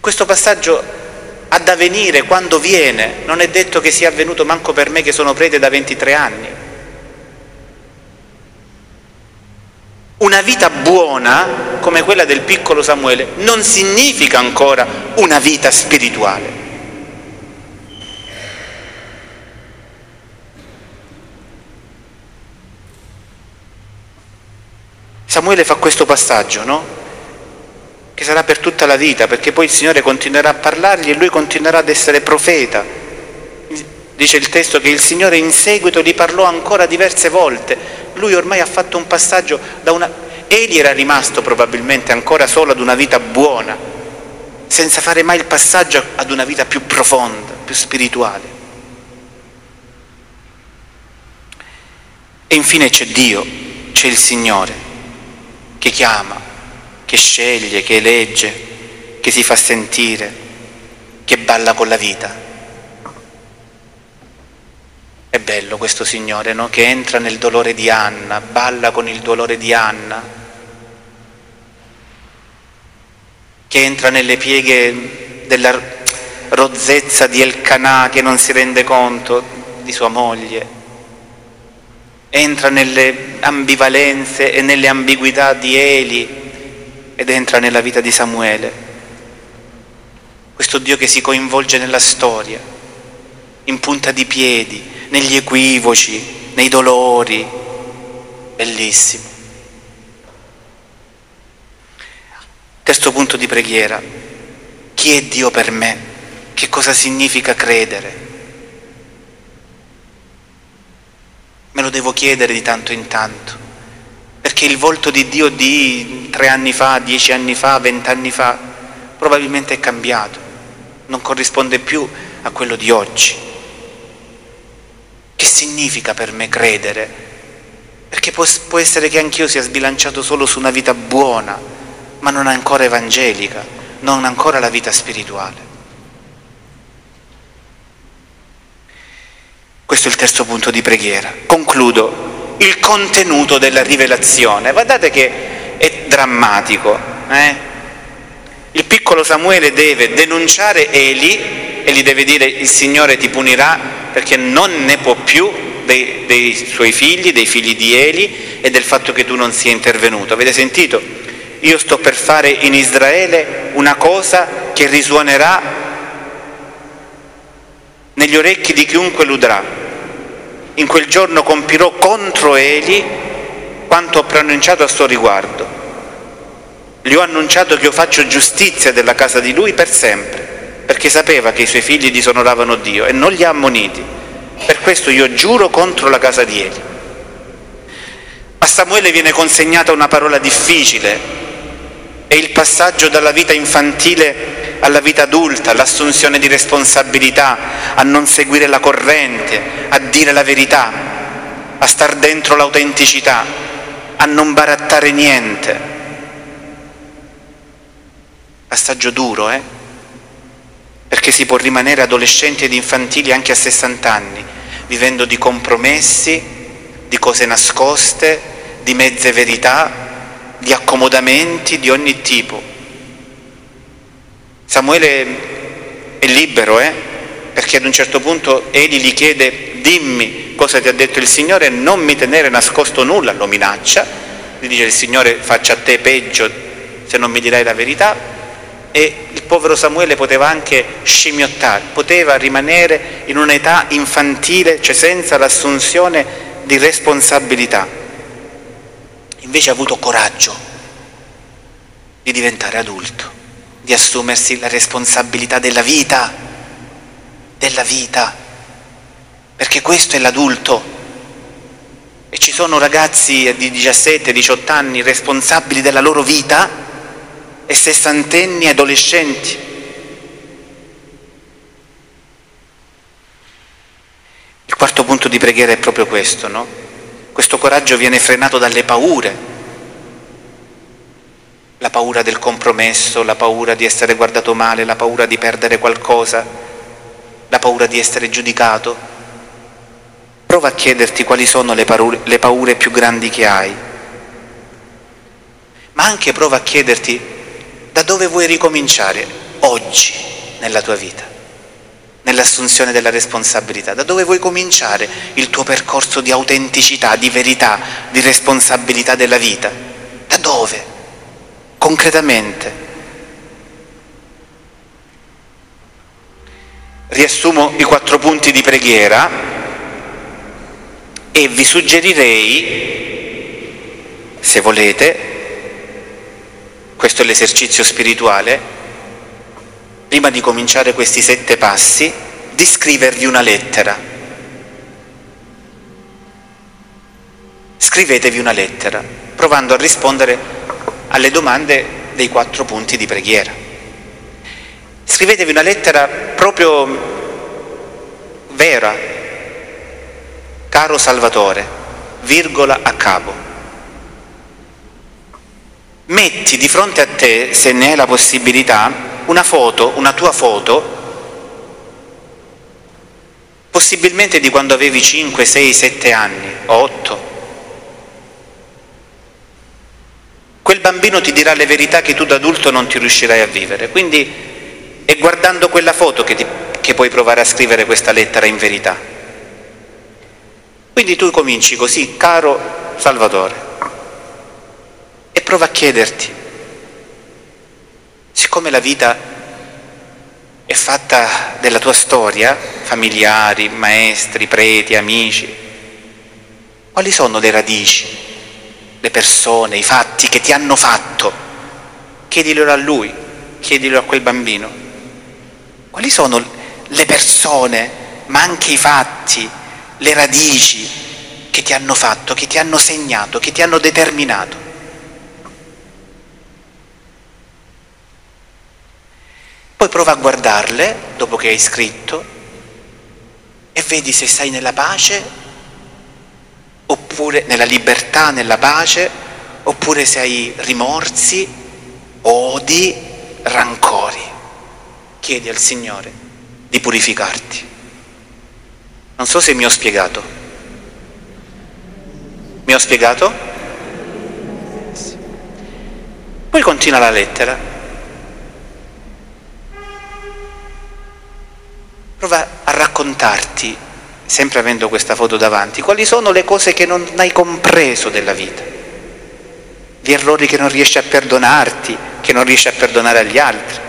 Questo passaggio ha da venire quando viene, non è detto che sia avvenuto manco per me che sono prete da 23 anni. Una vita buona, come quella del piccolo Samuele, non significa ancora una vita spirituale. Samuele fa questo passaggio, no? Che sarà per tutta la vita, perché poi il Signore continuerà a parlargli e lui continuerà ad essere profeta. Dice il testo che il Signore in seguito gli parlò ancora diverse volte. Lui ormai ha fatto un passaggio da una... Egli era rimasto probabilmente ancora solo ad una vita buona, senza fare mai il passaggio ad una vita più profonda, più spirituale. E infine c'è Dio, c'è il Signore che chiama, che sceglie, che elegge, che si fa sentire, che balla con la vita. È bello questo Signore, no? Che entra nel dolore di Anna, balla con il dolore di Anna, che entra nelle pieghe della rozzezza di Elkanà che non si rende conto di sua moglie, entra nelle ambivalenze e nelle ambiguità di Eli ed entra nella vita di Samuele. Questo Dio che si coinvolge nella storia, in punta di piedi, negli equivoci, nei dolori, bellissimo. Terzo punto di preghiera, chi è Dio per me? Che cosa significa credere? Me lo devo chiedere di tanto in tanto, perché il volto di Dio di tre anni fa, dieci anni fa, vent'anni fa, probabilmente è cambiato, non corrisponde più a quello di oggi. Che significa per me credere? Perché può, può essere che anch'io sia sbilanciato solo su una vita buona, ma non ancora evangelica, non ancora la vita spirituale. Questo è il terzo punto di preghiera. Concludo. il contenuto della rivelazione. Guardate che è drammatico. Eh? Piccolo Samuele deve denunciare Eli e gli deve dire il Signore ti punirà perché non ne può più dei, dei suoi figli, dei figli di Eli e del fatto che tu non sia intervenuto. Avete sentito? Io sto per fare in Israele una cosa che risuonerà negli orecchi di chiunque l'udrà. In quel giorno compirò contro Eli quanto ho pronunciato a suo riguardo. Gli ho annunciato che io faccio giustizia della casa di lui per sempre, perché sapeva che i suoi figli disonoravano Dio e non li ha ammoniti. Per questo io giuro contro la casa di Eli. A Samuele viene consegnata una parola difficile, è il passaggio dalla vita infantile alla vita adulta, all'assunzione di responsabilità, a non seguire la corrente, a dire la verità, a star dentro l'autenticità, a non barattare niente. Passaggio duro, eh? Perché si può rimanere adolescenti ed infantili anche a 60 anni, vivendo di compromessi, di cose nascoste, di mezze verità, di accomodamenti di ogni tipo. Samuele è libero, eh? perché ad un certo punto egli gli chiede dimmi cosa ti ha detto il Signore, non mi tenere nascosto nulla, lo minaccia, gli dice il Signore faccia a te peggio se non mi dirai la verità e il povero Samuele poteva anche scimmiottare, poteva rimanere in un'età infantile, cioè senza l'assunzione di responsabilità. Invece ha avuto coraggio di diventare adulto di assumersi la responsabilità della vita, della vita, perché questo è l'adulto. E ci sono ragazzi di 17-18 anni responsabili della loro vita e sessantenni adolescenti. Il quarto punto di preghiera è proprio questo, no? Questo coraggio viene frenato dalle paure, la paura del compromesso, la paura di essere guardato male, la paura di perdere qualcosa, la paura di essere giudicato. Prova a chiederti quali sono le paure, le paure più grandi che hai, ma anche prova a chiederti da dove vuoi ricominciare oggi nella tua vita, nell'assunzione della responsabilità, da dove vuoi cominciare il tuo percorso di autenticità, di verità, di responsabilità della vita, da dove? concretamente. Riassumo i quattro punti di preghiera e vi suggerirei, se volete, questo è l'esercizio spirituale, prima di cominciare questi sette passi, di scrivervi una lettera. Scrivetevi una lettera, provando a rispondere alle domande dei quattro punti di preghiera. Scrivetevi una lettera proprio vera, caro Salvatore, virgola a capo. Metti di fronte a te, se ne è la possibilità, una foto, una tua foto, possibilmente di quando avevi 5, 6, 7 anni, 8, quel bambino ti dirà le verità che tu da adulto non ti riuscirai a vivere. Quindi è guardando quella foto che, ti, che puoi provare a scrivere questa lettera in verità. Quindi tu cominci così, caro Salvatore, e prova a chiederti, siccome la vita è fatta della tua storia, familiari, maestri, preti, amici, quali sono le radici le persone, i fatti che ti hanno fatto, chiedilo a lui, chiedilo a quel bambino. Quali sono le persone, ma anche i fatti, le radici che ti hanno fatto, che ti hanno segnato, che ti hanno determinato? Poi prova a guardarle dopo che hai scritto e vedi se sei nella pace oppure nella libertà, nella pace, oppure se hai rimorsi, odi, rancori. Chiedi al Signore di purificarti. Non so se mi ho spiegato. Mi ho spiegato? Poi continua la lettera. Prova a raccontarti, sempre avendo questa foto davanti, quali sono le cose che non hai compreso della vita, gli errori che non riesci a perdonarti, che non riesci a perdonare agli altri,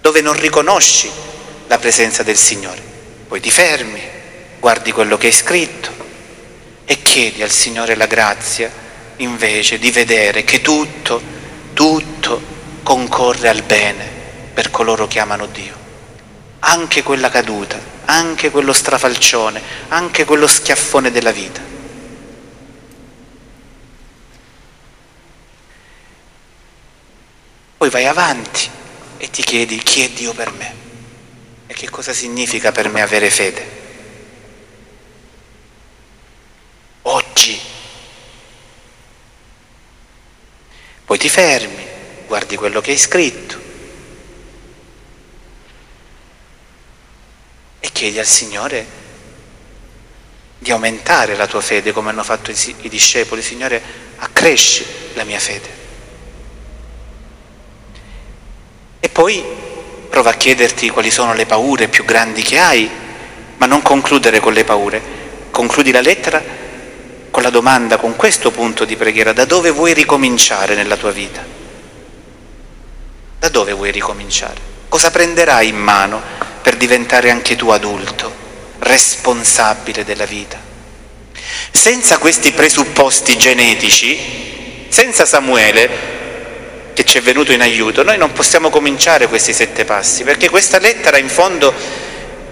dove non riconosci la presenza del Signore. Poi ti fermi, guardi quello che hai scritto e chiedi al Signore la grazia invece di vedere che tutto, tutto concorre al bene per coloro che amano Dio. Anche quella caduta, anche quello strafalcione, anche quello schiaffone della vita. Poi vai avanti e ti chiedi chi è Dio per me e che cosa significa per me avere fede. Oggi. Poi ti fermi, guardi quello che hai scritto e chiedi al Signore di aumentare la tua fede come hanno fatto i, discepoli. Signore, accresci la mia fede. E poi prova a chiederti quali sono le paure più grandi che hai, ma non concludere con le paure. Concludi la lettera con la domanda, con questo punto di preghiera, da dove vuoi ricominciare nella tua vita? Da dove vuoi ricominciare? Cosa prenderai in mano per diventare anche tu adulto, responsabile della vita? Senza questi presupposti genetici, senza Samuele, che ci è venuto in aiuto, noi non possiamo cominciare questi sette passi, perché questa lettera in fondo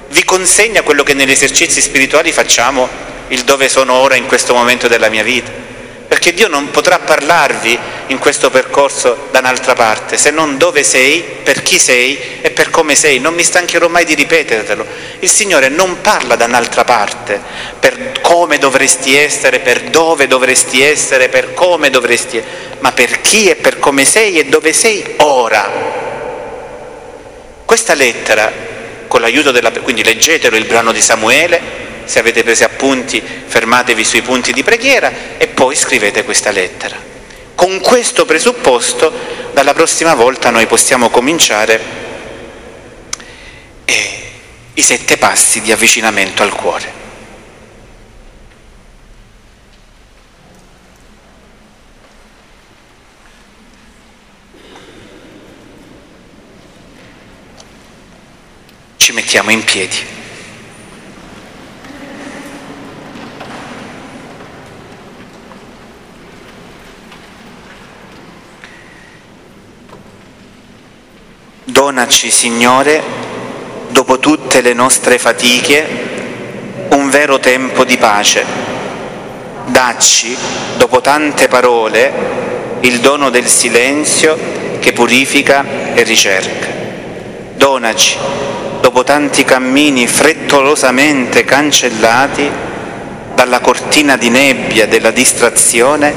vi consegna quello che negli esercizi spirituali facciamo, il dove sono ora in questo momento della mia vita. Perché Dio non potrà parlarvi in questo percorso da un'altra parte, se non dove sei, per chi sei e per come sei. Non mi stancherò mai di ripetertelo. Il Signore non parla da un'altra parte, per come dovresti essere, per dove dovresti essere, per come dovresti essere, ma per chi e per come sei e dove sei ora. Questa lettera, con l'aiuto della... quindi leggetelo il brano di Samuele, se avete preso appunti fermatevi sui punti di preghiera e poi scrivete questa lettera. Con questo presupposto dalla prossima volta noi possiamo cominciare eh, i sette passi di avvicinamento al cuore. Ci mettiamo in piedi. Donaci, Signore, dopo tutte le nostre fatiche, un vero tempo di pace. Dacci, dopo tante parole, il dono del silenzio che purifica e ricerca. Donaci, dopo tanti cammini frettolosamente cancellati dalla cortina di nebbia della distrazione,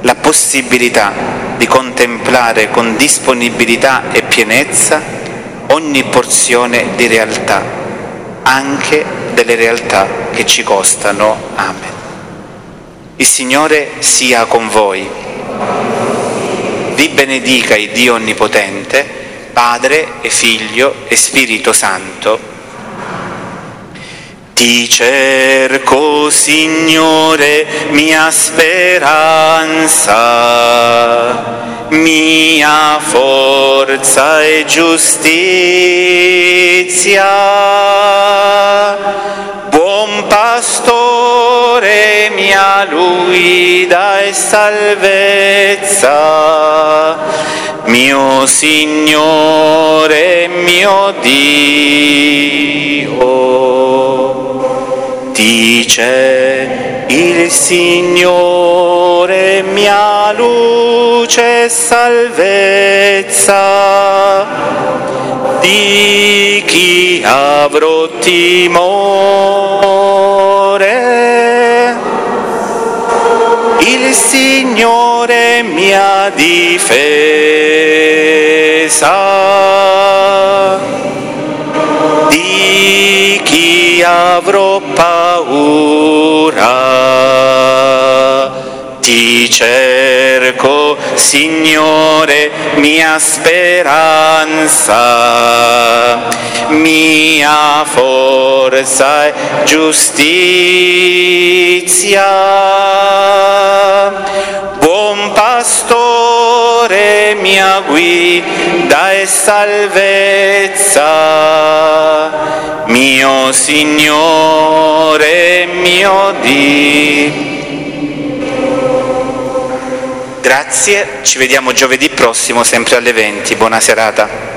la possibilità di contemplare con disponibilità e pienezza ogni porzione di realtà, anche delle realtà che ci costano. Amen. Il Signore sia con voi. Vi benedica il Dio Onnipotente, Padre e Figlio e Spirito Santo. Ti cerco, Signore, mia speranza, mia forza e giustizia. Buon pastore, mia guida e salvezza, mio Signore, mio Dio dice il Signore mia luce e salvezza, di chi avrò timore. Il Signore mia difesa, di chi avrò paura. Ti cerco, Signore, mia speranza, mia forza e giustizia. Buon pastore, mia guida e salvezza, mio Signore, mio Dio. Grazie, ci vediamo giovedì prossimo sempre alle 20. Buona serata.